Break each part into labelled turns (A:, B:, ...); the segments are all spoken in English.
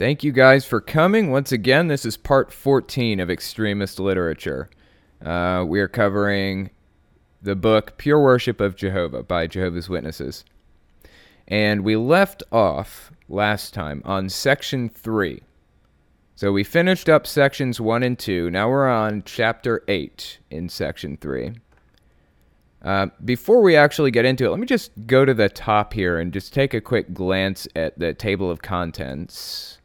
A: Thank you guys for coming. Once again, this is part 14 of Extremist Literature. Uh, we are covering the book Pure Worship of Jehovah by Jehovah's Witnesses. And we left off last time on section 3. So we finished up sections 1 and 2. Now we're on chapter 8 in section 3. Uh, before we actually get into it, let me just go to the top here and just take a quick glance at the table of contents.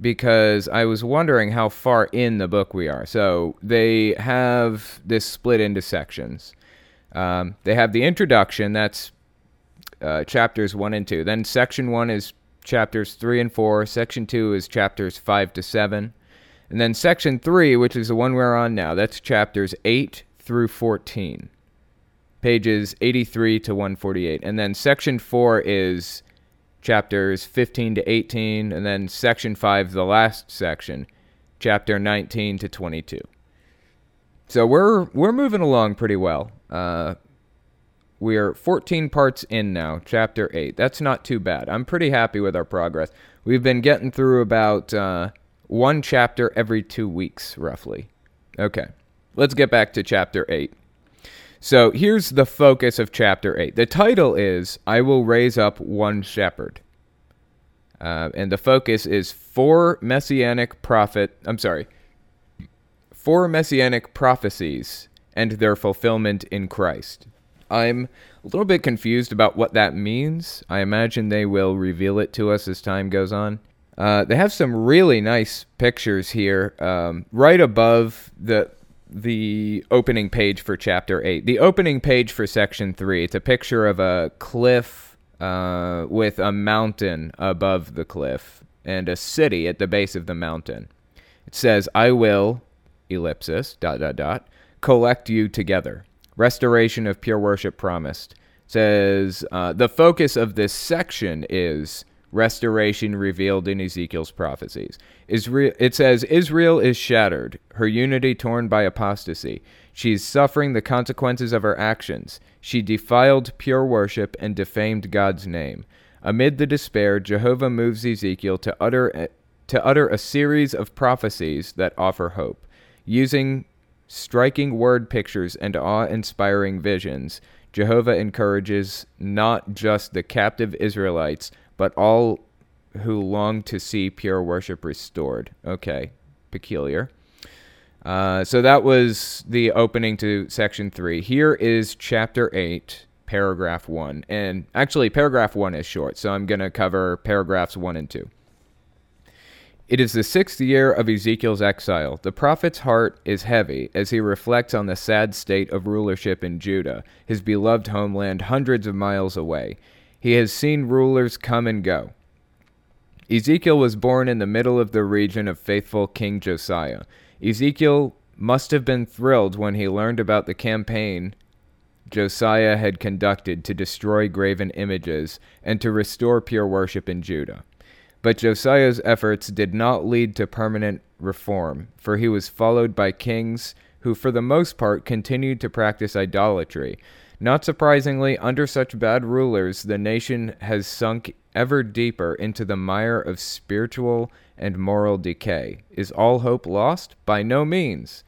A: Because I was wondering how far in the book we are. So they have this split into sections. Um, they have the introduction, that's uh, chapters 1 and 2. Then section 1 is chapters 3 and 4. Section 2 is chapters 5 to 7. And then section 3, which is the one we're on now, that's chapters 8 through 14, pages 83 to 148. And then section 4 is chapters 15 to 18. And then section 5, the last section, chapter 19 to 22. So we're we're moving along pretty well. Uh, we are 14 parts in now, chapter 8. That's not too bad. I'm pretty happy with our progress. We've been getting through about uh, one chapter every two weeks, roughly. Okay, let's get back to chapter 8. So here's the focus of chapter 8. The title is I Will Raise Up One Shepherd. Uh, and the focus is four messianic prophet, I'm sorry, four messianic prophecies and their fulfillment in Christ. I'm a little bit confused about what that means. I imagine they will reveal it to us as time goes on. Uh, they have some really nice pictures here, um, right above the the opening page for chapter eight. The opening page for section three. It's a picture of a cliff uh, with a mountain above the cliff and a city at the base of the mountain. It says, "I will," ellipsis dot dot dot, collect you together. Restoration of pure worship promised. It says uh, the focus of this section is restoration revealed in Ezekiel's prophecies. Israel, it says, Israel is shattered, her unity torn by apostasy. She is suffering the consequences of her actions. She defiled pure worship and defamed God's name. Amid the despair, Jehovah moves Ezekiel to utter, to utter a series of prophecies that offer hope. Using striking word pictures and awe inspiring visions, Jehovah encourages not just the captive Israelites, but all who long to see pure worship restored. Okay, peculiar. Uh, so that was the opening to section three. Here is chapter eight, paragraph one. And actually, paragraph one is short, so I'm going to cover paragraphs one and two. It is the sixth year of Ezekiel's exile. The prophet's heart is heavy as he reflects on the sad state of rulership in Judah, his beloved homeland hundreds of miles away. He has seen rulers come and go. Ezekiel was born in the middle of the region of faithful King Josiah. Ezekiel must have been thrilled when he learned about the campaign Josiah had conducted to destroy graven images and to restore pure worship in Judah. But Josiah's efforts did not lead to permanent reform, for he was followed by kings who, for the most part, continued to practice idolatry, not surprisingly, under such bad rulers, the nation has sunk ever deeper into the mire of spiritual and moral decay. Is all hope lost? By no means.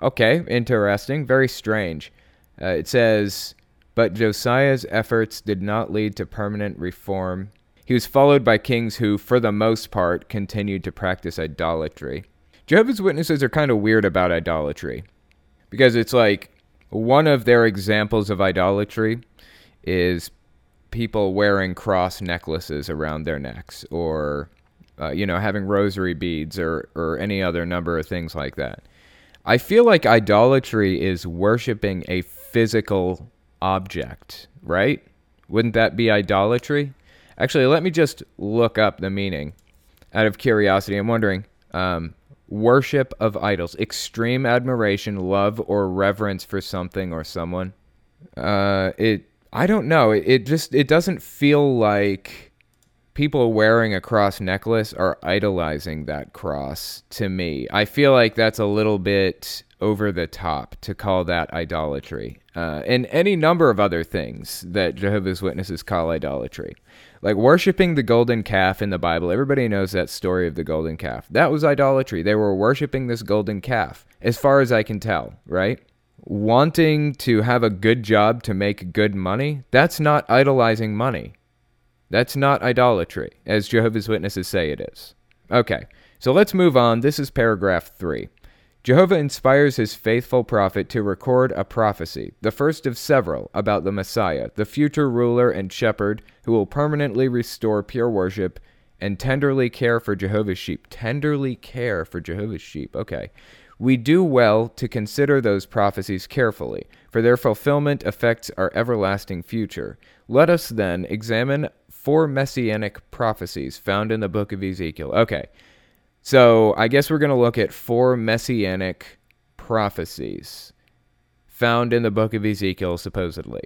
A: Okay, interesting, very strange. Uh, it says, But Josiah's efforts did not lead to permanent reform. He was followed by kings who, for the most part, continued to practice idolatry. Jehovah's Witnesses are kind of weird about idolatry because it's like one of their examples of idolatry is people wearing cross necklaces around their necks or uh, you know having rosary beads or or any other number of things like that. I feel like idolatry is worshiping a physical object, right? Wouldn't that be idolatry? Actually, let me just look up the meaning out of curiosity. I'm wondering um, worship of idols, extreme admiration, love, or reverence for something or someone. Uh, it I don't know. It, it just it doesn't feel like people wearing a cross necklace are idolizing that cross to me. I feel like that's a little bit over the top to call that idolatry. Uh, and any number of other things that Jehovah's Witnesses call idolatry. Like worshiping the golden calf in the Bible. Everybody knows that story of the golden calf. That was idolatry. They were worshiping this golden calf, as far as I can tell, right? Wanting to have a good job to make good money, that's not idolizing money. That's not idolatry, as Jehovah's Witnesses say it is. Okay, so let's move on. This is paragraph 3. Jehovah inspires his faithful prophet to record a prophecy, the first of several, about the Messiah, the future ruler and shepherd who will permanently restore pure worship and tenderly care for Jehovah's sheep. Tenderly care for Jehovah's sheep. Okay. We do well to consider those prophecies carefully, for their fulfillment affects our everlasting future. Let us then examine four messianic prophecies found in the book of Ezekiel. Okay, so I guess we're going to look at four messianic prophecies found in the book of Ezekiel, supposedly.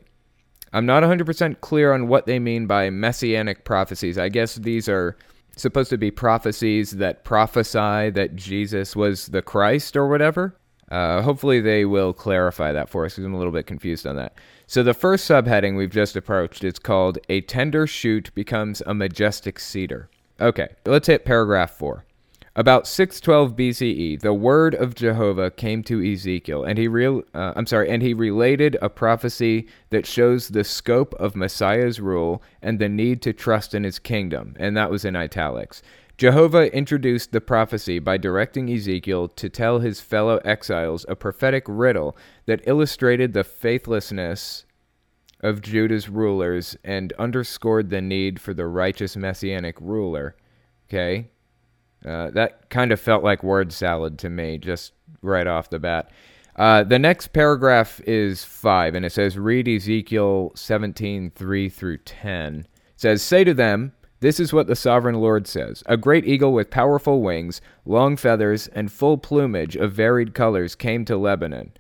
A: I'm not 100% clear on what they mean by messianic prophecies. I guess these are supposed to be prophecies that prophesy that Jesus was the Christ or whatever. Uh, hopefully, they will clarify that for us because I'm a little bit confused on that. So the first subheading we've just approached is called A Tender Shoot Becomes a Majestic Cedar. Okay, let's hit paragraph 4. About 612 BCE, the word of Jehovah came to Ezekiel, and he re- uh, I'm sorry, and he related a prophecy that shows the scope of Messiah's rule and the need to trust in his kingdom, and that was in italics. Jehovah introduced the prophecy by directing Ezekiel to tell his fellow exiles a prophetic riddle that illustrated the faithlessness of Judah's rulers and underscored the need for the righteous messianic ruler. Okay? Uh, that kind of felt like word salad to me, just right off the bat. Uh, the next paragraph is 5, and it says, Read Ezekiel 17, 3 through 10. It says, Say to them, this is what the sovereign Lord says A great eagle with powerful wings, long feathers, and full plumage of varied colors came to Lebanon.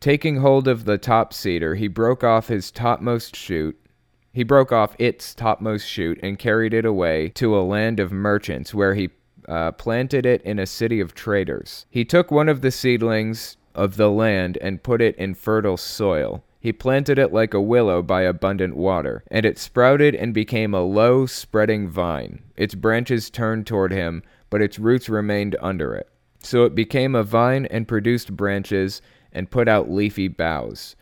A: Taking hold of the top cedar, he broke off his topmost shoot. He broke off its topmost shoot and carried it away to a land of merchants, where he uh, planted it in a city of traders. He took one of the seedlings of the land and put it in fertile soil. He planted it like a willow by abundant water, and it sprouted and became a low, spreading vine. Its branches turned toward him, but its roots remained under it. So it became a vine and produced branches and put out leafy boughs.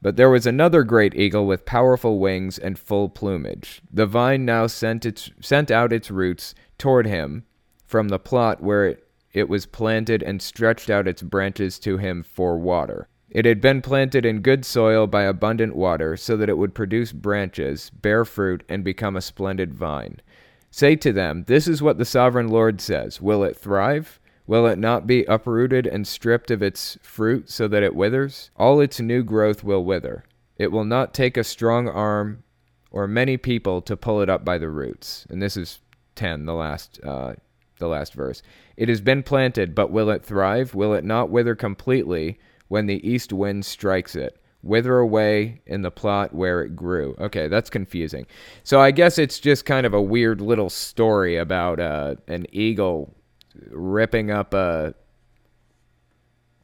A: But there was another great eagle with powerful wings and full plumage. The vine now sent, its, sent out its roots toward him from the plot where it, it was planted and stretched out its branches to him for water. It had been planted in good soil by abundant water, so that it would produce branches, bear fruit, and become a splendid vine. Say to them, This is what the sovereign Lord says Will it thrive? Will it not be uprooted and stripped of its fruit so that it withers? All its new growth will wither. It will not take a strong arm or many people to pull it up by the roots. And this is 10, the last, uh, the last verse. It has been planted, but will it thrive? Will it not wither completely? when the east wind strikes it. Wither away in the plot where it grew. Okay, that's confusing. So I guess it's just kind of a weird little story about uh, an eagle ripping up a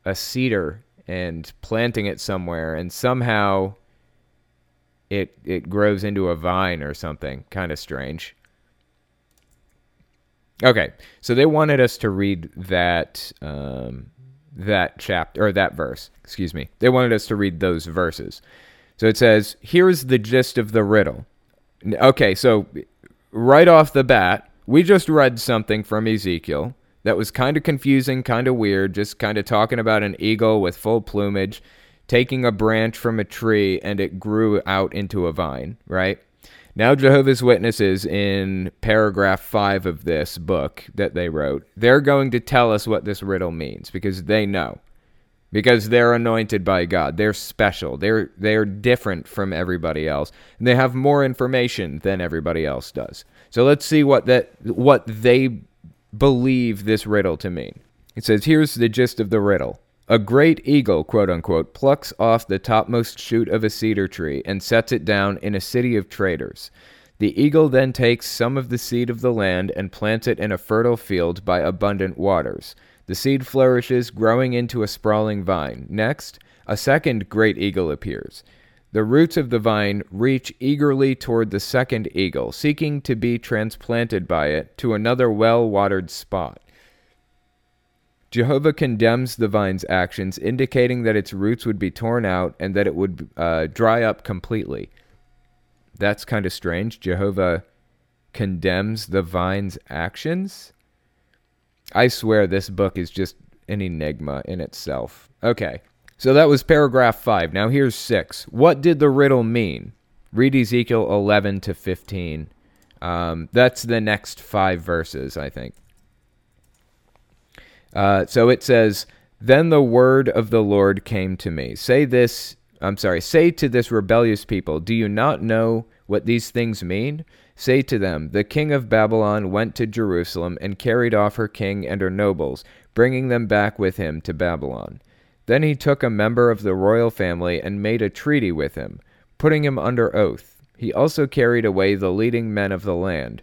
A: a cedar and planting it somewhere, and somehow it it grows into a vine or something. Kind of strange. Okay, so they wanted us to read that um, that chapter or that verse. Excuse me. They wanted us to read those verses. So it says, "Here's the gist of the riddle." Okay, so right off the bat, we just read something from Ezekiel that was kind of confusing, kind of weird, just kind of talking about an eagle with full plumage taking a branch from a tree and it grew out into a vine, right? Now, Jehovah's Witnesses, in paragraph five of this book that they wrote, they're going to tell us what this riddle means because they know. Because they're anointed by God. They're special. They're they're different from everybody else. And they have more information than everybody else does. So let's see what that what they believe this riddle to mean. It says, here's the gist of the riddle. A great eagle, quote unquote, plucks off the topmost shoot of a cedar tree and sets it down in a city of traders. The eagle then takes some of the seed of the land and plants it in a fertile field by abundant waters. The seed flourishes, growing into a sprawling vine. Next, a second great eagle appears. The roots of the vine reach eagerly toward the second eagle, seeking to be transplanted by it to another well watered spot. Jehovah condemns the vine's actions, indicating that its roots would be torn out and that it would uh, dry up completely. That's kind of strange. Jehovah condemns the vine's actions? I swear this book is just an enigma in itself. Okay, so that was paragraph 5. Now here's 6. What did the riddle mean? Read Ezekiel 11 to 15. Um, that's the next five verses, I think. Uh, so it says, Then the word of the Lord came to me. Say this, I'm sorry, say to this rebellious people, Do you not know what these things mean? Say to them, The king of Babylon went to Jerusalem and carried off her king and her nobles, bringing them back with him to Babylon. Then he took a member of the royal family and made a treaty with him, putting him under oath. He also carried away the leading men of the land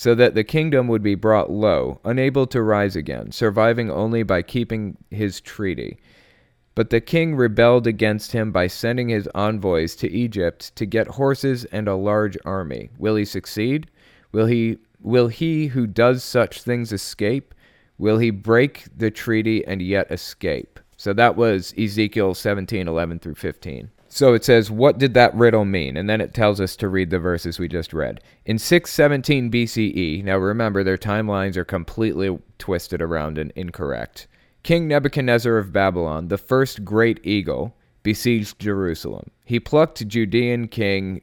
A: so that the kingdom would be brought low, unable to rise again, surviving only by keeping his treaty. But the king rebelled against him by sending his envoys to Egypt to get horses and a large army. Will he succeed? Will he will he who does such things escape? Will he break the treaty and yet escape? So that was Ezekiel 17, 11 through 15. So it says, What did that riddle mean? And then it tells us to read the verses we just read. In 617 BCE, now remember, their timelines are completely twisted around and incorrect. King Nebuchadnezzar of Babylon, the first great eagle, besieged Jerusalem. He plucked Judean king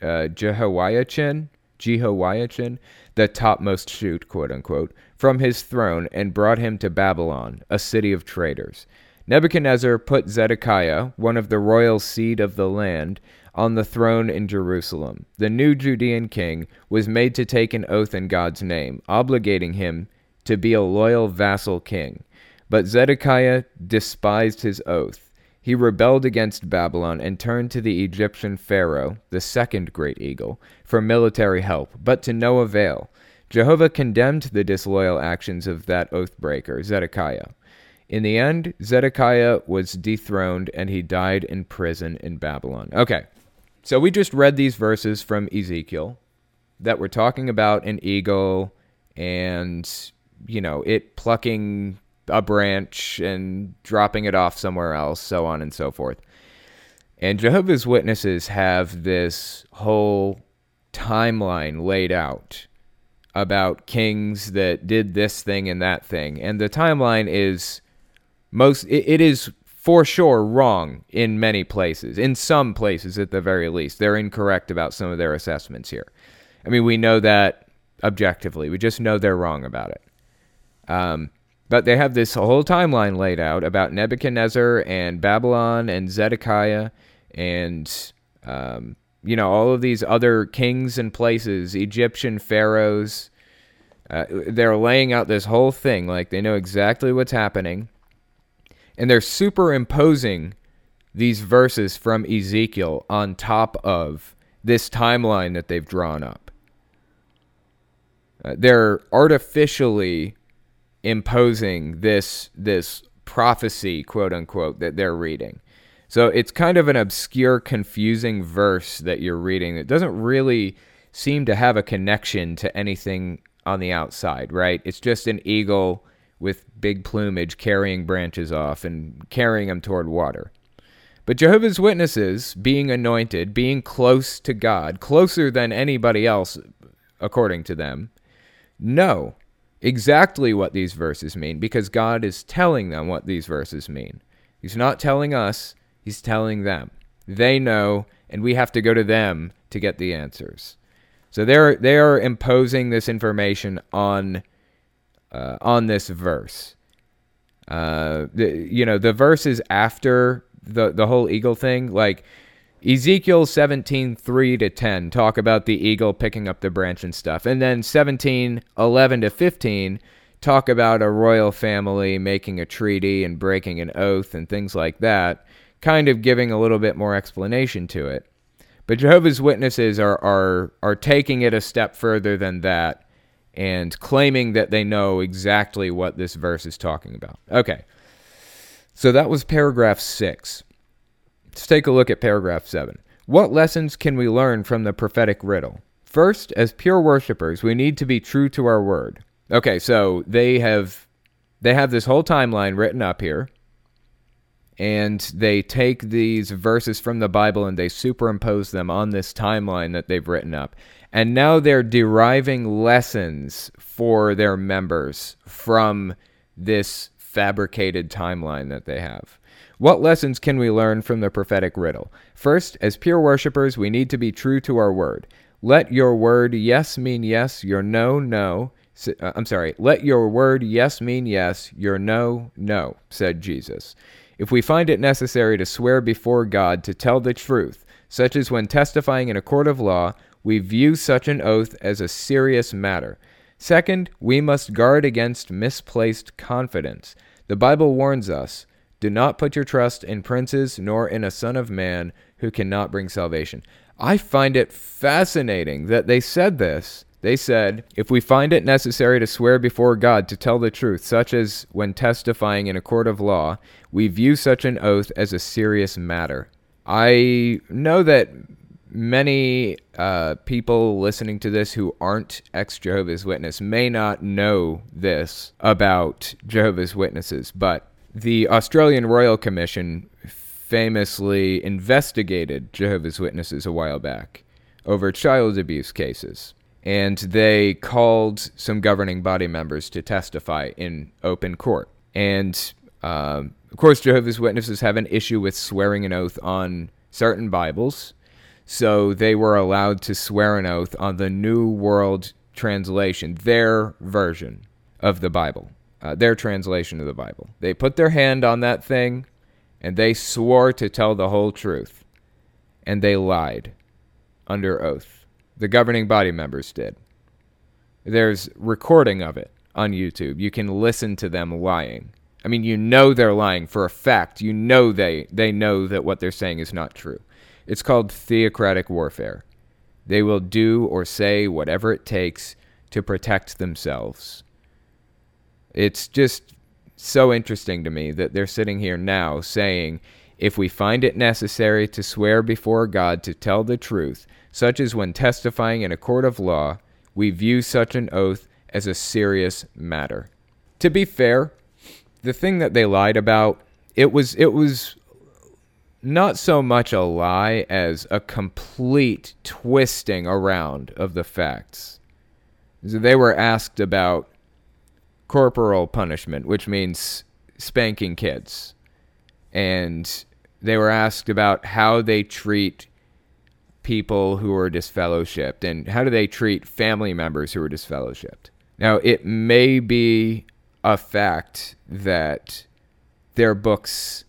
A: uh, Jehoiachin, Jehoiachin, the topmost shoot, quote unquote, from his throne and brought him to Babylon, a city of traitors. Nebuchadnezzar put Zedekiah, one of the royal seed of the land, on the throne in Jerusalem. The new Judean king was made to take an oath in God's name, obligating him to be a loyal vassal king. But Zedekiah despised his oath. He rebelled against Babylon and turned to the Egyptian Pharaoh, the second great eagle, for military help, but to no avail. Jehovah condemned the disloyal actions of that oathbreaker, Zedekiah. In the end, Zedekiah was dethroned and he died in prison in Babylon. Okay, so we just read these verses from Ezekiel that were talking about an eagle and, you know, it plucking a branch and dropping it off somewhere else, so on and so forth. And Jehovah's Witnesses have this whole timeline laid out about kings that did this thing and that thing. And the timeline is most it, it is for sure wrong in many places. In some places, at the very least, they're incorrect about some of their assessments here. I mean, we know that objectively. We just know they're wrong about it. Um, but they have this whole timeline laid out about Nebuchadnezzar and Babylon and Zedekiah and um, you know all of these other kings and places, Egyptian pharaohs. Uh, they're laying out this whole thing like they know exactly what's happening and they're superimposing these verses from Ezekiel on top of this timeline that they've drawn up. Uh, they're artificially imposing this this prophecy, quote unquote, that they're reading. So it's kind of an obscure, confusing verse that you're reading that doesn't really seem to have a connection to anything on the outside, right? It's just an eagle with big plumage carrying branches off and carrying them toward water. But Jehovah's Witnesses, being anointed, being close to God, closer than anybody else, according to them, know exactly what these verses mean because God is telling them what these verses mean. He's not telling us, He's telling them. They know, and we have to go to them to get the answers. So they're they are imposing this information on uh, on this verse. Uh, the, you know, the verses after the the whole eagle thing, like Ezekiel 17, 3 to 10, talk about the eagle picking up the branch and stuff. And then 17, 11 to 15, talk about a royal family making a treaty and breaking an oath and things like that, kind of giving a little bit more explanation to it. But Jehovah's Witnesses are, are, are taking it a step further than that and claiming that they know exactly what this verse is talking about. Okay. So that was paragraph six. Let's take a look at paragraph seven. What lessons can we learn from the prophetic riddle? First, as pure worshippers, we need to be true to our word. Okay, so they have they have this whole timeline written up here and they take these verses from the Bible and they superimpose them on this timeline that they've written up. And now they're deriving lessons for their members from this fabricated timeline that they have. What lessons can we learn from the prophetic riddle? First, as pure worshippers, we need to be true to our word. Let your word yes mean yes, your no, no. Uh, I'm sorry, let your word yes mean yes, your no, no, said Jesus. If we find it necessary to swear before God to tell the truth, such as when testifying in a court of law, we view such an oath as a serious matter. Second, we must guard against misplaced confidence. The Bible warns us do not put your trust in princes nor in a son of man who cannot bring salvation. I find it fascinating that they said this they said, If we find it necessary to swear before God to tell the truth, such as when testifying in a court of law, we view such an oath as a serious matter. I know that many uh, people listening to this who aren't ex Jehovah's Witness may not know this about Jehovah's Witnesses, but the Australian Royal Commission famously investigated Jehovah's Witnesses a while back over child abuse cases and they called some governing body members to testify in open court. And um, of course, Jehovah's Witnesses have an issue with swearing an oath on certain Bibles, so they were allowed to swear an oath on the New World Translation, their version of the Bible, uh, their translation of the Bible. They put their hand on that thing and they swore to tell the whole truth, and they lied under oath the governing body members did. There's recording of it on YouTube. You can listen to them lying. I mean, you know they're lying for a fact. You know they they know that what they're saying is not true. It's called theocratic warfare. They will do or say whatever it takes to protect themselves. It's just so interesting to me that they're sitting here now saying, if we find it necessary to swear before God to tell the truth, such as when testifying in a court of law, we view such an oath as a serious matter. To be fair, the thing that they lied about, it was it was not so much a lie as a complete twisting around of the facts. They were asked about corporal punishment, which means spanking kids. And they were asked about how they treat people who are disfellowshipped and how do they treat family members who are disfellowshipped. Now, it may be a fact that their books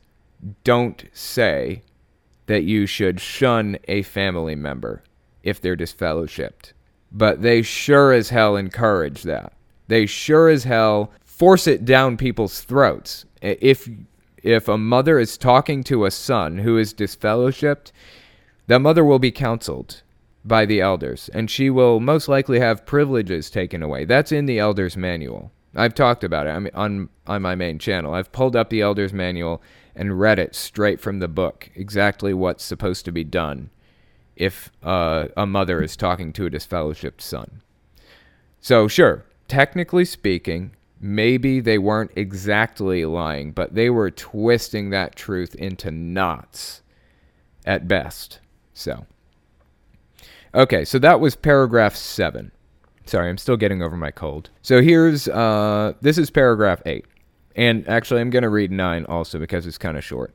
A: don't say that you should shun a family member if they're disfellowshipped, but they sure as hell encourage that. They sure as hell force it down people's throats. If if a mother is talking to a son who is disfellowshipped, the mother will be counseled by the elders, and she will most likely have privileges taken away. That's in the elders' manual. I've talked about it I mean, on on my main channel. I've pulled up the elders' manual and read it straight from the book, exactly what's supposed to be done if uh, a mother is talking to a disfellowshipped son. So, sure, technically speaking, maybe they weren't exactly lying, but they were twisting that truth into knots at best. So, okay, so that was paragraph seven. Sorry, I'm still getting over my cold. So here's uh, this is paragraph eight, and actually I'm going to read nine also because it's kind of short.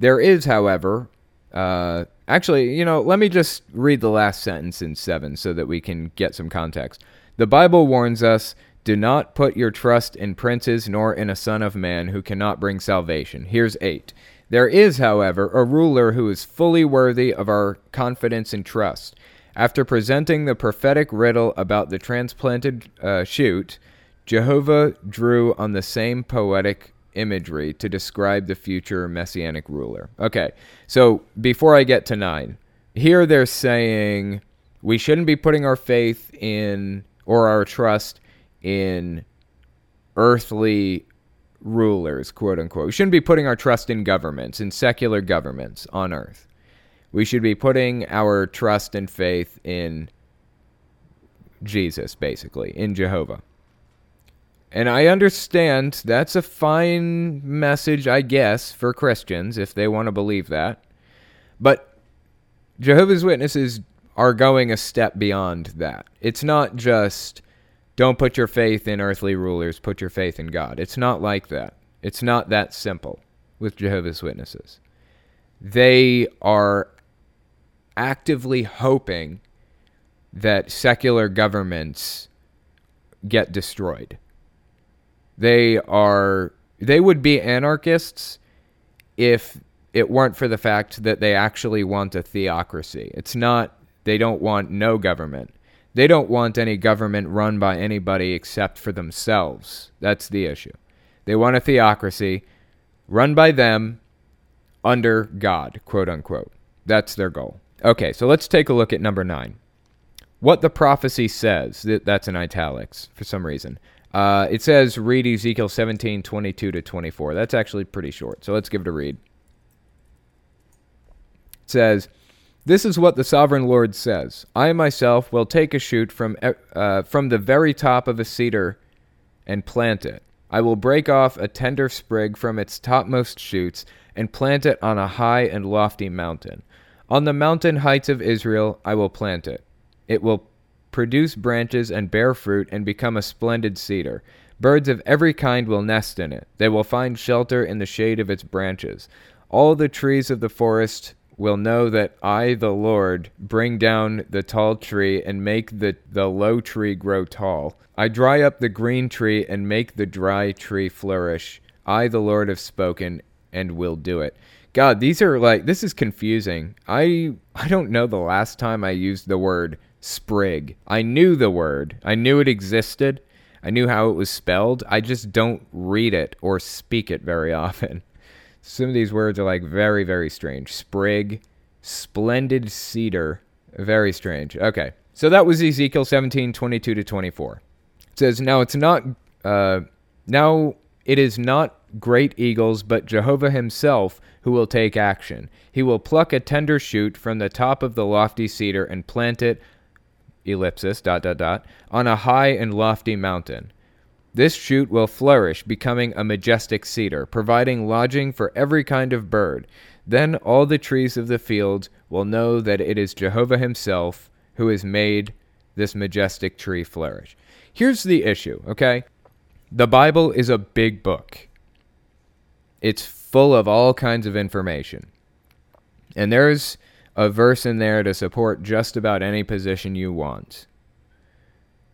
A: There is, however, uh, actually, you know, let me just read the last sentence in seven so that we can get some context. The Bible warns us do not put your trust in princes nor in a son of man who cannot bring salvation. Here's eight. There is, however, a ruler who is fully worthy of our confidence and trust. After presenting the prophetic riddle about the transplanted uh, shoot, Jehovah drew on the same poetic imagery to describe the future messianic ruler. Okay, so before I get to nine, here they're saying we shouldn't be putting our faith in or our trust in earthly rulers, quote unquote. We shouldn't be putting our trust in governments, in secular governments on earth. We should be putting our trust and faith in Jesus, basically, in Jehovah. And I understand that's a fine message, I guess, for Christians if they want to believe that. But Jehovah's Witnesses are going a step beyond that. It's not just don't put your faith in earthly rulers, put your faith in God. It's not like that. It's not that simple with Jehovah's Witnesses. They are actively hoping that secular governments get destroyed. They are they would be anarchists if it weren't for the fact that they actually want a theocracy. It's not they don't want no government. They don't want any government run by anybody except for themselves. That's the issue. They want a theocracy run by them under God, quote unquote. That's their goal. Okay, so let's take a look at number nine. What the prophecy says, that's in italics for some reason. Uh, it says read Ezekiel 17, 22 to 24. That's actually pretty short, so let's give it a read. It says, This is what the sovereign Lord says I myself will take a shoot from, uh, from the very top of a cedar and plant it. I will break off a tender sprig from its topmost shoots and plant it on a high and lofty mountain. On the mountain heights of Israel I will plant it. It will produce branches and bear fruit and become a splendid cedar. Birds of every kind will nest in it. They will find shelter in the shade of its branches. All the trees of the forest will know that I, the Lord, bring down the tall tree and make the, the low tree grow tall. I dry up the green tree and make the dry tree flourish. I, the Lord, have spoken and will do it. God, these are like this is confusing. I I don't know the last time I used the word sprig. I knew the word. I knew it existed. I knew how it was spelled. I just don't read it or speak it very often. Some of these words are like very very strange. Sprig, splendid cedar, very strange. Okay. So that was Ezekiel 17, 22 to 24. It says, Now it's not, uh, now it is not great eagles, but Jehovah himself who will take action. He will pluck a tender shoot from the top of the lofty cedar and plant it, ellipsis, dot, dot, dot, on a high and lofty mountain. This shoot will flourish, becoming a majestic cedar, providing lodging for every kind of bird. Then all the trees of the field will know that it is Jehovah himself who has made this majestic tree flourish. Here's the issue, okay? The Bible is a big book. It's full of all kinds of information. And there's a verse in there to support just about any position you want.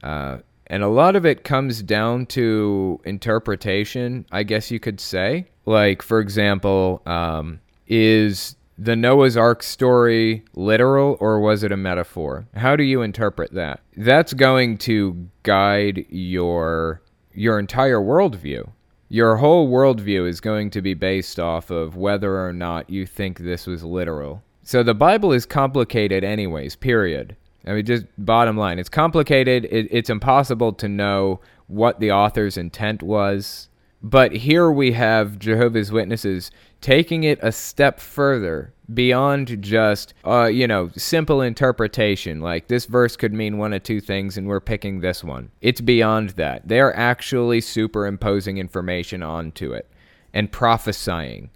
A: Uh, and a lot of it comes down to interpretation, I guess you could say. Like, for example, um, is the Noah's Ark story literal or was it a metaphor? How do you interpret that? That's going to guide your your entire worldview. Your whole worldview is going to be based off of whether or not you think this was literal. So the Bible is complicated, anyways, period. I mean, just bottom line, it's complicated. It, it's impossible to know what the author's intent was. But here we have Jehovah's Witnesses taking it a step further beyond just uh, you know simple interpretation like this verse could mean one of two things and we're picking this one it's beyond that they're actually superimposing information onto it and prophesying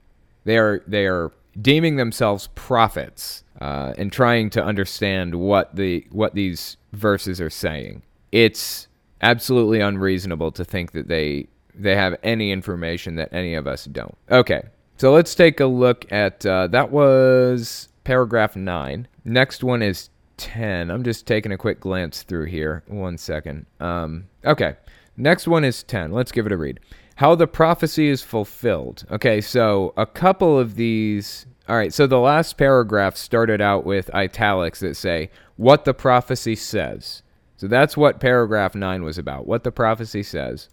A: they are they are deeming themselves prophets uh, and trying to understand what the what these verses are saying it's absolutely unreasonable to think that they they have any information that any of us don't okay so let's take a look at uh, that was paragraph 9. Next one is 10. I'm just taking a quick glance through here. One second. Um, okay. Next one is 10. Let's give it a read. How the prophecy is fulfilled. Okay, so a couple of these. All right, so the last paragraph started out with italics that say, what the prophecy says. So that's what paragraph 9 was about, what the prophecy says.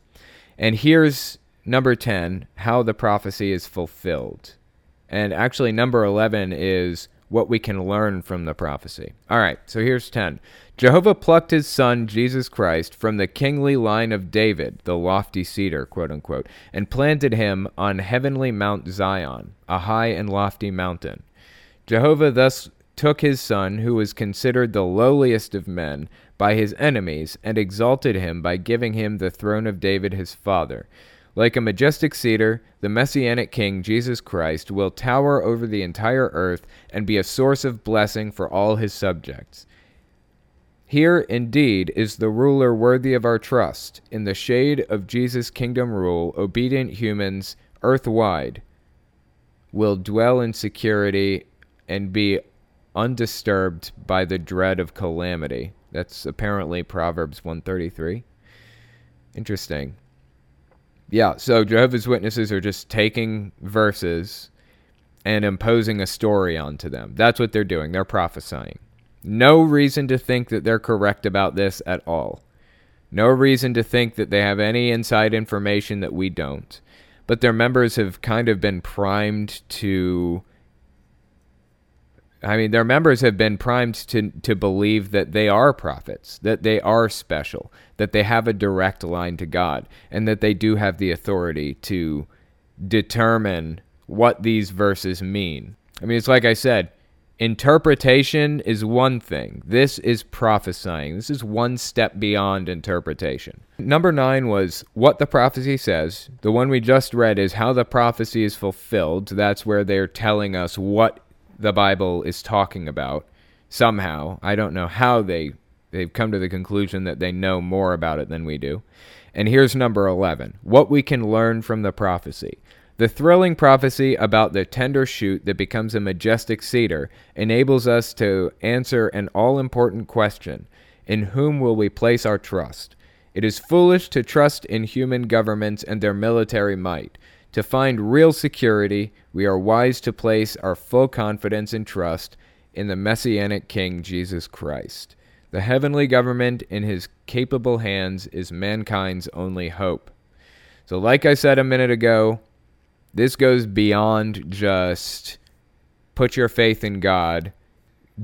A: And here's number 10, how the prophecy is fulfilled. And actually, number 11 is what we can learn from the prophecy. All right, so here's 10. Jehovah plucked his son, Jesus Christ, from the kingly line of David, the lofty cedar, quote unquote, and planted him on heavenly Mount Zion, a high and lofty mountain. Jehovah thus took his son, who was considered the lowliest of men, by his enemies, and exalted him by giving him the throne of David his father like a majestic cedar, the Messianic King, Jesus Christ, will tower over the entire earth and be a source of blessing for all his subjects. Here, indeed, is the ruler worthy of our trust. In the shade of Jesus' kingdom rule, obedient humans, earth-wide, will dwell in security and be undisturbed by the dread of calamity. That's apparently Proverbs 133. Interesting. Yeah, so Jehovah's Witnesses are just taking verses and imposing a story onto them. That's what they're doing. They're prophesying. No reason to think that they're correct about this at all. No reason to think that they have any inside information that we don't. But their members have kind of been primed to I mean, their members have been primed to to believe that they are prophets, that they are special, that they have a direct line to God, and that they do have the authority to determine what these verses mean. I mean, it's like I said, interpretation is one thing. This is prophesying. This is one step beyond interpretation. Number 9 was what the prophecy says. The one we just read is how the prophecy is fulfilled. That's where they're telling us what the Bible is talking about somehow. I don't know how they they've come to the conclusion that they know more about it than we do. And here's number 11. What we can learn from the prophecy. The thrilling prophecy about the tender shoot that becomes a majestic cedar enables us to answer an all important question In whom will we place our trust? It is foolish to trust in human governments and their military might. To find real security, we are wise to place our full confidence and trust in the Messianic King Jesus Christ. The heavenly government in his capable hands is mankind's only hope. So, like I said a minute ago, this goes beyond just put your faith in God.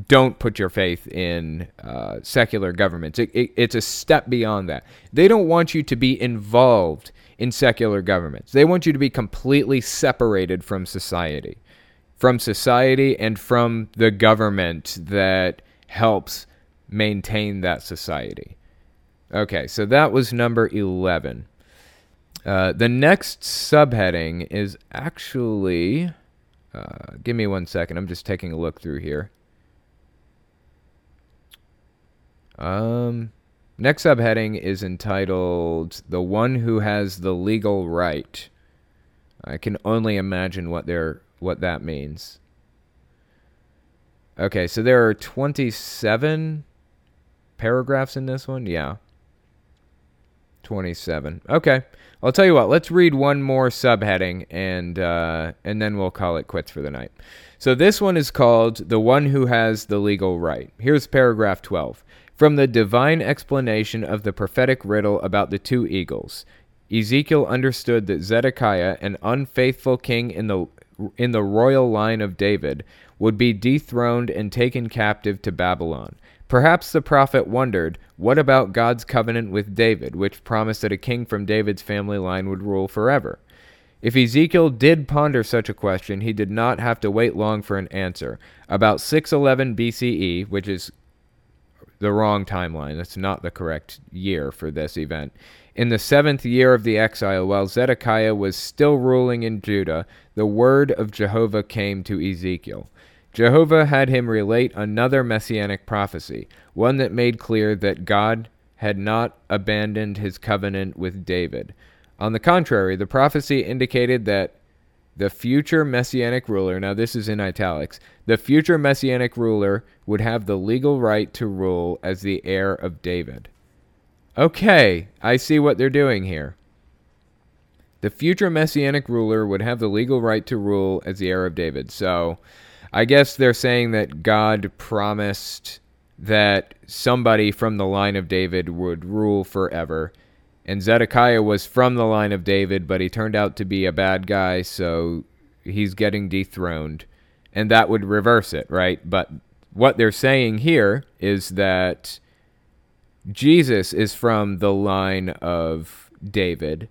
A: Don't put your faith in uh, secular governments. It, it, it's a step beyond that. They don't want you to be involved in secular governments. They want you to be completely separated from society, from society and from the government that helps maintain that society. Okay, so that was number 11. Uh, the next subheading is actually. Uh, give me one second. I'm just taking a look through here. Um, Next subheading is entitled The One Who Has the Legal Right. I can only imagine what they what that means. Okay, so there are 27 paragraphs in this one? Yeah. 27. Okay. I'll tell you what, let's read one more subheading and uh, and then we'll call it quits for the night. So this one is called The One Who Has the Legal Right. Here's paragraph 12. From the divine explanation of the prophetic riddle about the two eagles, Ezekiel understood that Zedekiah, an unfaithful king in the in the royal line of David, would be dethroned and taken captive to Babylon. Perhaps the prophet wondered, what about God's covenant with David, which promised that a king from David's family line would rule forever? If Ezekiel did ponder such a question, he did not have to wait long for an answer. About 611 BCE, which is the wrong timeline. That's not the correct year for this event. In the seventh year of the exile, while Zedekiah was still ruling in Judah, the word of Jehovah came to Ezekiel. Jehovah had him relate another messianic prophecy, one that made clear that God had not abandoned his covenant with David. On the contrary, the prophecy indicated that the future messianic ruler, now this is in italics, the future messianic ruler would have the legal right to rule as the heir of David. Okay, I see what they're doing here. The future messianic ruler would have the legal right to rule as the heir of David. So I guess they're saying that God promised that somebody from the line of David would rule forever and Zedekiah was from the line of David, but he turned out to be a bad guy, so he's getting dethroned. and that would reverse it, right? But what they're saying here is that Jesus is from the line of David,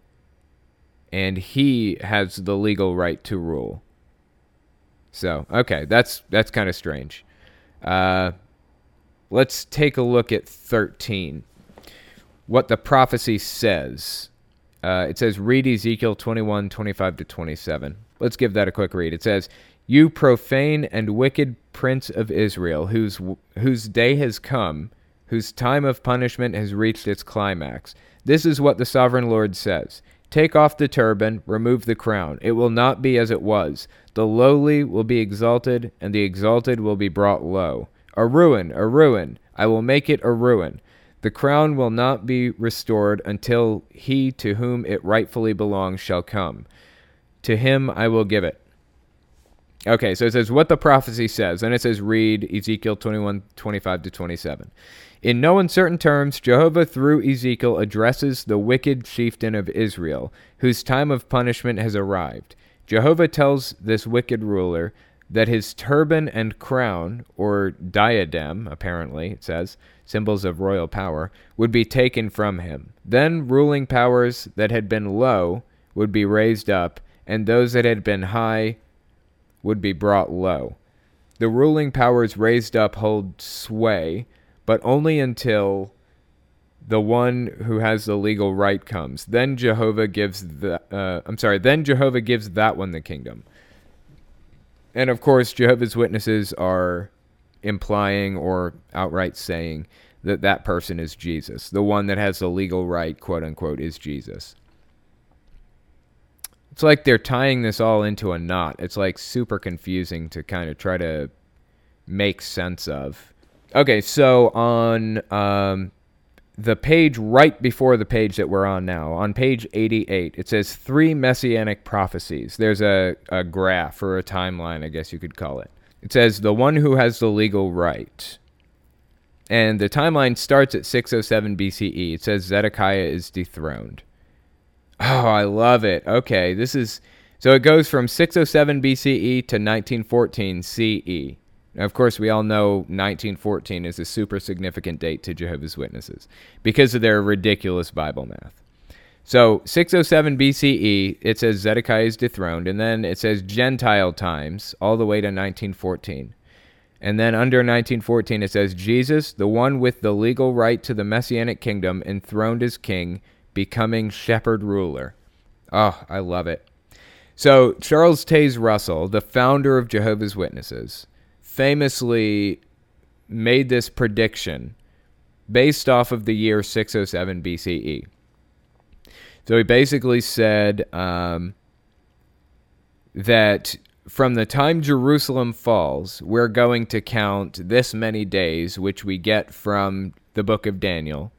A: and he has the legal right to rule. So, okay, that's that's kind of strange. Uh, let's take a look at 13. What the prophecy says. Uh, it says, read Ezekiel 21, 25 to 27. Let's give that a quick read. It says, You profane and wicked prince of Israel, whose, whose day has come, whose time of punishment has reached its climax. This is what the sovereign Lord says Take off the turban, remove the crown. It will not be as it was. The lowly will be exalted, and the exalted will be brought low. A ruin, a ruin. I will make it a ruin. The crown will not be restored until he to whom it rightfully belongs shall come. To him I will give it. Okay, so it says what the prophecy says. and it says read Ezekiel 21, 25 to 27. In no uncertain terms, Jehovah through Ezekiel addresses the wicked chieftain of Israel, whose time of punishment has arrived. Jehovah tells this wicked ruler that his turban and crown, or diadem, apparently, it says, symbols of royal power, would be taken from him. Then ruling powers that had been low would be raised up, and those that had been high would be brought low. The ruling powers raised up hold sway but only until the one who has the legal right comes. Then Jehovah gives the uh, I'm sorry, then Jehovah gives that one the kingdom. And of course, Jehovah's Witnesses are implying or outright saying that that person is Jesus. The one that has the legal right, quote unquote, is Jesus. It's like they're tying this all into a knot. It's like super confusing to kind of try to make sense of. Okay, so on um, the page right before the page that we're on now, on page 88, it says three messianic prophecies. There's a, a graph or a timeline, I guess you could call it. It says the one who has the legal right. And the timeline starts at 607 BCE. It says Zedekiah is dethroned. Oh, I love it. Okay, this is so it goes from 607 BCE to 1914 CE. Now, of course, we all know 1914 is a super significant date to Jehovah's Witnesses because of their ridiculous Bible math. So, 607 BCE, it says Zedekiah is dethroned, and then it says Gentile times all the way to 1914. And then under 1914, it says Jesus, the one with the legal right to the messianic kingdom, enthroned as king, becoming shepherd ruler. Oh, I love it. So, Charles Taze Russell, the founder of Jehovah's Witnesses, famously made this prediction based off of the year 607 BCE. So he basically said um, that from the time Jerusalem falls, we're going to count this many days, which we get from the book of Daniel,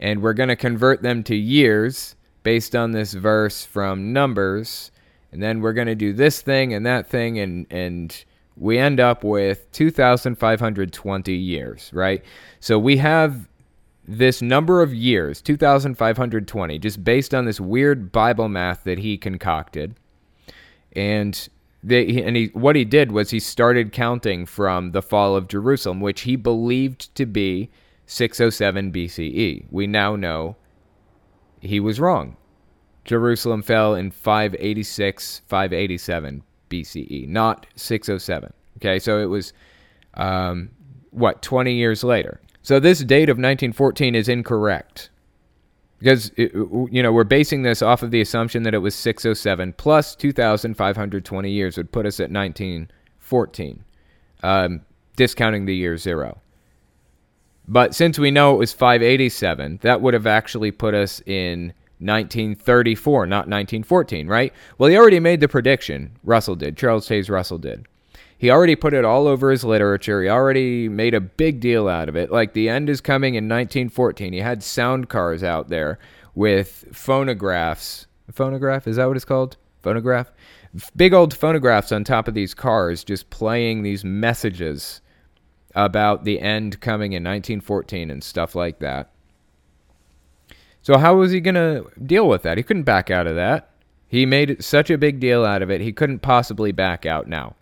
A: and we're going to convert them to years based on this verse from Numbers, and then we're going to do this thing and that thing and and we end up with 2,520 years, right? So we have this number of years, 2,520, just based on this weird Bible math that he concocted. And they, and he, what he did was he started counting from the fall of Jerusalem, which he believed to be 607 BCE. We now know he was wrong. Jerusalem fell in 586, 587 BCE, not 607. Okay, so it was um, what 20 years later. So this date of 1914 is incorrect because it, you know we're basing this off of the assumption that it was 607 plus 2,520 years would put us at 1914, um, discounting the year zero. But since we know it was 587, that would have actually put us in 1934, not 1914, right? Well, he already made the prediction. Russell did. Charles Taze Russell did. He already put it all over his literature. He already made a big deal out of it. Like the end is coming in 1914. He had sound cars out there with phonographs. Phonograph? Is that what it's called? Phonograph? Big old phonographs on top of these cars just playing these messages about the end coming in 1914 and stuff like that. So how was he going to deal with that? He couldn't back out of that. He made such a big deal out of it, he couldn't possibly back out now.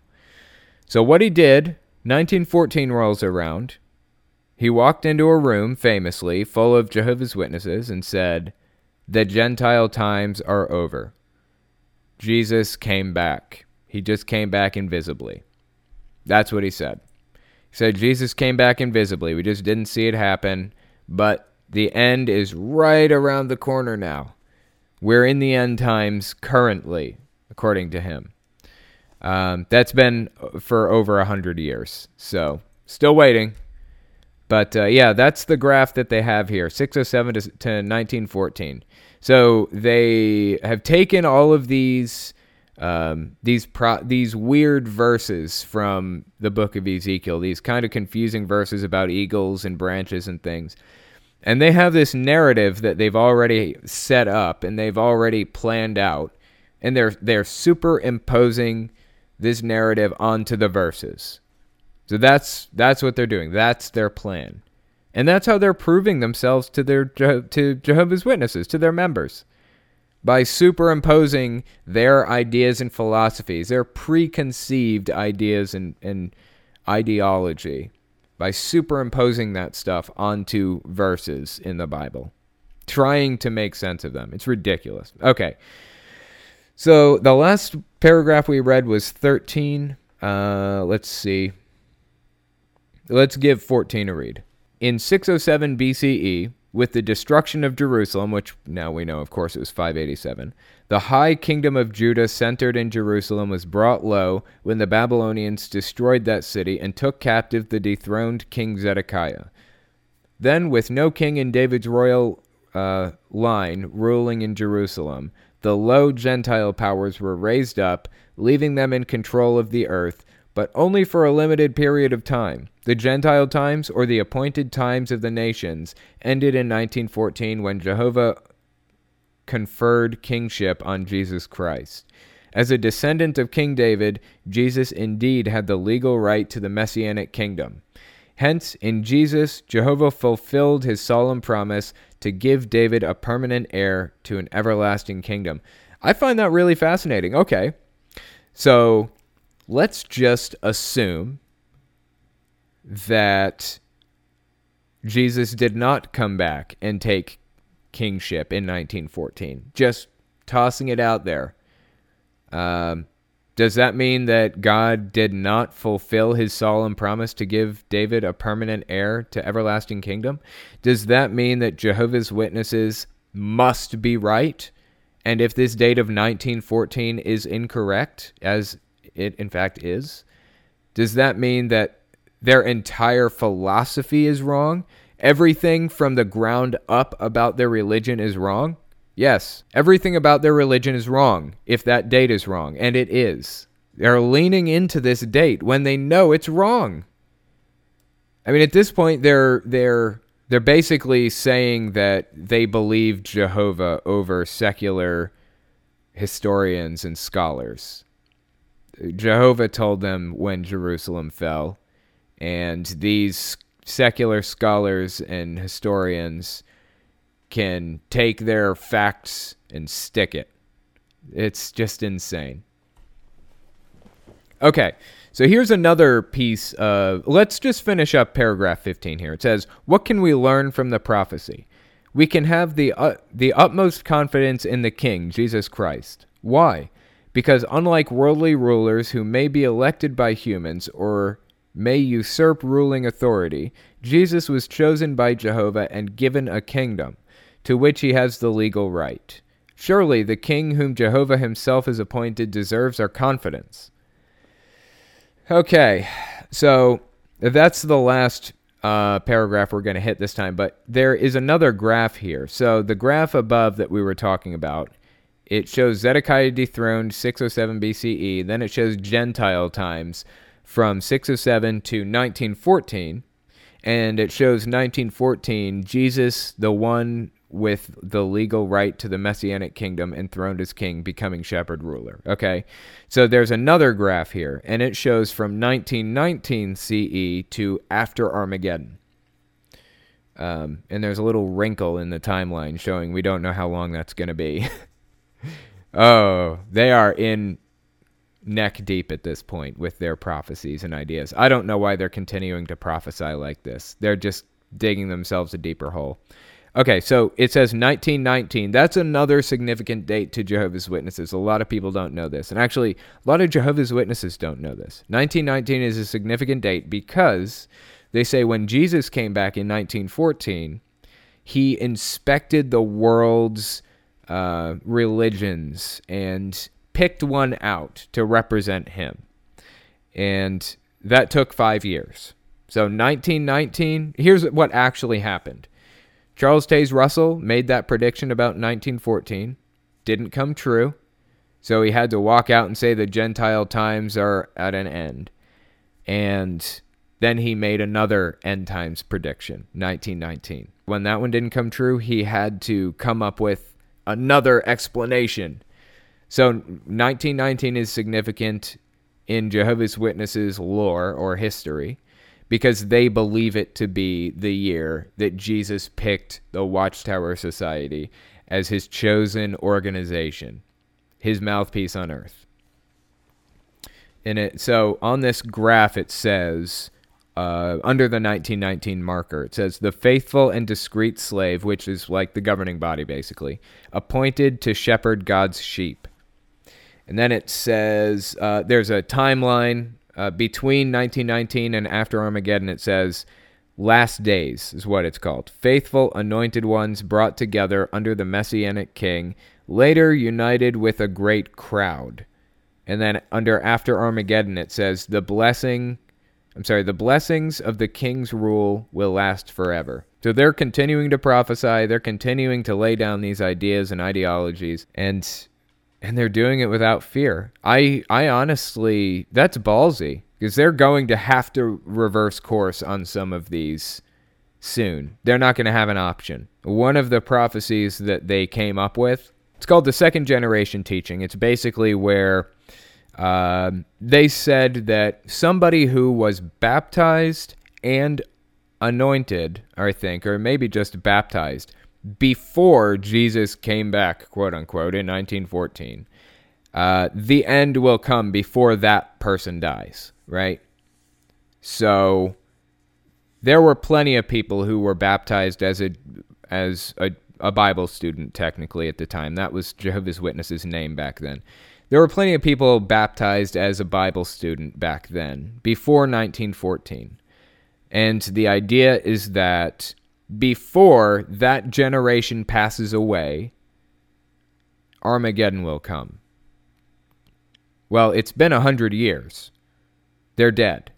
A: So, what he did, 1914 rolls around. He walked into a room, famously, full of Jehovah's Witnesses and said, The Gentile times are over. Jesus came back. He just came back invisibly. That's what he said. He said Jesus came back invisibly. We just didn't see it happen, but the end is right around the corner now. We're in the end times currently, according to him. Um, that's been for over a hundred years, so still waiting. But uh, yeah, that's the graph that they have here 607 to, to 1914. So they have taken all of these um, these pro- these weird verses from the book of Ezekiel, these kind of confusing verses about eagles and branches and things. And they have this narrative that they've already set up and they've already planned out, and they're they're superimposing this narrative onto the verses. So that's that's what they're doing. That's their plan. And that's how they're proving themselves to their to Jehovah's Witnesses, to their members. By superimposing their ideas and philosophies, their preconceived ideas and, and ideology, by superimposing that stuff onto verses in the Bible, trying to make sense of them. It's ridiculous. Okay. So the last paragraph we read was 13. Uh, let's see. Let's give 14 a read. In 607 BCE, with the destruction of Jerusalem, which now we know, of course, it was 587, the high kingdom of Judah centered in Jerusalem was brought low when the Babylonians destroyed that city and took captive the dethroned King Zedekiah. Then, with no king in David's royal uh, line ruling in Jerusalem, the low Gentile powers were raised up, leaving them in control of the earth, but only for a limited period of time. The Gentile times, or the appointed times of the nations, ended in 1914 when Jehovah conferred kingship on Jesus Christ. As a descendant of King David, Jesus indeed had the legal right to the messianic kingdom. Hence, in Jesus, Jehovah fulfilled his solemn promise to give David a permanent heir to an everlasting kingdom. I find that really fascinating. Okay. So let's just assume that Jesus did not come back and take kingship in 1914. Just tossing it out there. Um, does that mean that God did not fulfill his solemn promise to give David a permanent heir to everlasting kingdom? Does that mean that Jehovah's Witnesses must be right? And if this date of 1914 is incorrect, as it in fact is, does that mean that their entire philosophy is wrong? Everything from the ground up about their religion is wrong? Yes, everything about their religion is wrong if that date is wrong, and it is. They're leaning into this date when they know it's wrong. I mean, at this point, they're they're they're basically saying that they believe Jehovah over secular historians and scholars. Jehovah told them when Jerusalem fell, and these secular scholars and historians can take their facts and stick it. It's just insane. Okay, so here's another piece of. Let's just finish up paragraph 15 here. It says, What can we learn from the prophecy? We can have the, uh, the utmost confidence in the King, Jesus Christ. Why? Because unlike worldly rulers who may be elected by humans or may usurp ruling authority, Jesus was chosen by Jehovah and given a kingdom to which he has the legal right. Surely the king whom Jehovah himself has appointed deserves our confidence. Okay, so that's the last uh, paragraph we're going to hit this time, but there is another graph here. So the graph above that we were talking about, it shows Zedekiah dethroned 607 BCE, then it shows Gentile times from 607 to 1914, and it shows 1914 Jesus, the one with the legal right to the messianic kingdom enthroned as king, becoming shepherd ruler. Okay, so there's another graph here, and it shows from 1919 CE to after Armageddon. Um, and there's a little wrinkle in the timeline showing we don't know how long that's going to be. oh, they are in neck deep at this point with their prophecies and ideas. I don't know why they're continuing to prophesy like this. They're just digging themselves a deeper hole. Okay, so it says 1919. That's another significant date to Jehovah's Witnesses. A lot of people don't know this. And actually, a lot of Jehovah's Witnesses don't know this. 1919 is a significant date because they say when Jesus came back in 1914, he inspected the world's uh, religions and picked one out to represent him. And that took five years. So 1919, here's what actually happened. Charles Taze Russell made that prediction about 1914. Didn't come true. So he had to walk out and say the Gentile times are at an end. And then he made another end times prediction, 1919. When that one didn't come true, he had to come up with another explanation. So 1919 is significant in Jehovah's Witnesses lore or history because they believe it to be the year that Jesus picked the Watchtower Society as his chosen organization, his mouthpiece on earth. And it so on this graph it says uh, under the 1919 marker, it says the faithful and discreet slave, which is like the governing body basically, appointed to shepherd God's sheep. And then it says uh, there's a timeline uh, between 1919 and after Armageddon, it says, Last Days is what it's called. Faithful, anointed ones brought together under the Messianic King, later united with a great crowd. And then under After Armageddon, it says, The blessing, I'm sorry, the blessings of the King's rule will last forever. So they're continuing to prophesy, they're continuing to lay down these ideas and ideologies, and and they're doing it without fear. I I honestly that's ballsy because they're going to have to reverse course on some of these soon. They're not going to have an option. One of the prophecies that they came up with, it's called the second generation teaching. It's basically where uh, they said that somebody who was baptized and anointed, I think, or maybe just baptized, before Jesus came back, quote unquote, in 1914. Uh, the end will come before that person dies, right? So there were plenty of people who were baptized as a as a, a Bible student technically at the time. That was Jehovah's Witnesses' name back then. There were plenty of people baptized as a Bible student back then, before 1914. And the idea is that before that generation passes away, Armageddon will come. Well, it's been a hundred years. They're dead.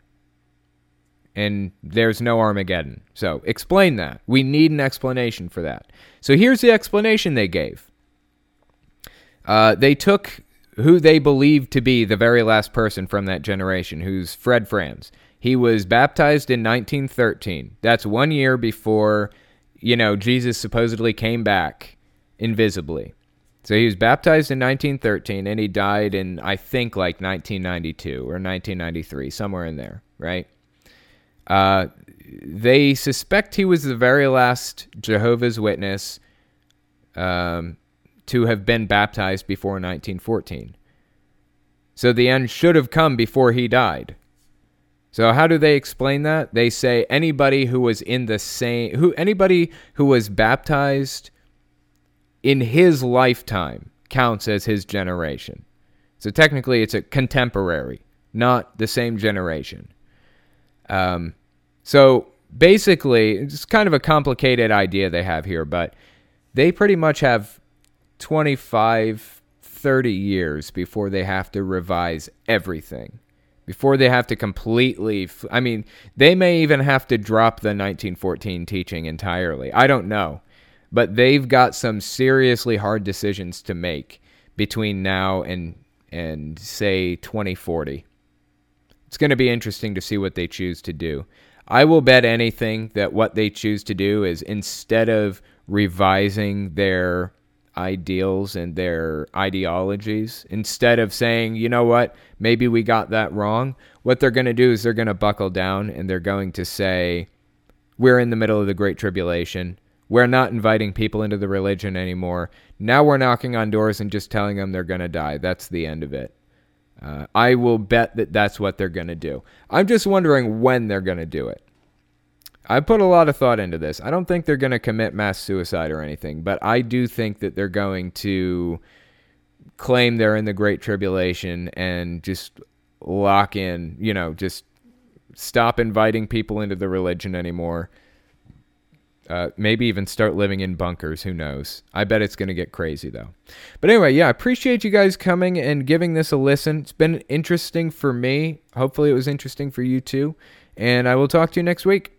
A: And there's no Armageddon. So explain that. We need an explanation for that. So here's the explanation they gave. Uh, they took who they believed to be the very last person from that generation, who's Fred Franz. He was baptized in 1913. That's one year before, you know, Jesus supposedly came back invisibly. So he was baptized in 1913 and he died in, I think, like 1992 or 1993, somewhere in there, right? Uh, they suspect he was the very last Jehovah's Witness um, to have been baptized before 1914. So the end should have come before he died. So how do they explain that? They say anybody who was in the same who anybody who was baptized in his lifetime counts as his generation. So technically it's a contemporary, not the same generation. Um, so basically, it's kind of a complicated idea they have here, but they pretty much have 25, 30 years before they have to revise everything before they have to completely I mean, they may even have to drop the 1914 teaching entirely. I don't know. But they've got some seriously hard decisions to make between now and and say 2040. It's going to be interesting to see what they choose to do. I will bet anything that what they choose to do is instead of revising their ideals and their ideologies instead of saying, you know what, maybe we got that wrong. What they're going to do is they're going to buckle down and they're going to say, we're in the middle of the Great Tribulation. We're not inviting people into the religion anymore. Now we're knocking on doors and just telling them they're going to die. That's the end of it. Uh, I will bet that that's what they're going to do. I'm just wondering when they're going to do it. I put a lot of thought into this. I don't think they're going to commit mass suicide or anything, but I do think that they're going to claim they're in the Great Tribulation and just lock in, you know, just stop inviting people into the religion anymore. Uh, maybe even start living in bunkers. Who knows? I bet it's going to get crazy, though. But anyway, yeah, I appreciate you guys coming and giving this a listen. It's been interesting for me. Hopefully, it was interesting for you too. And I will talk to you next week.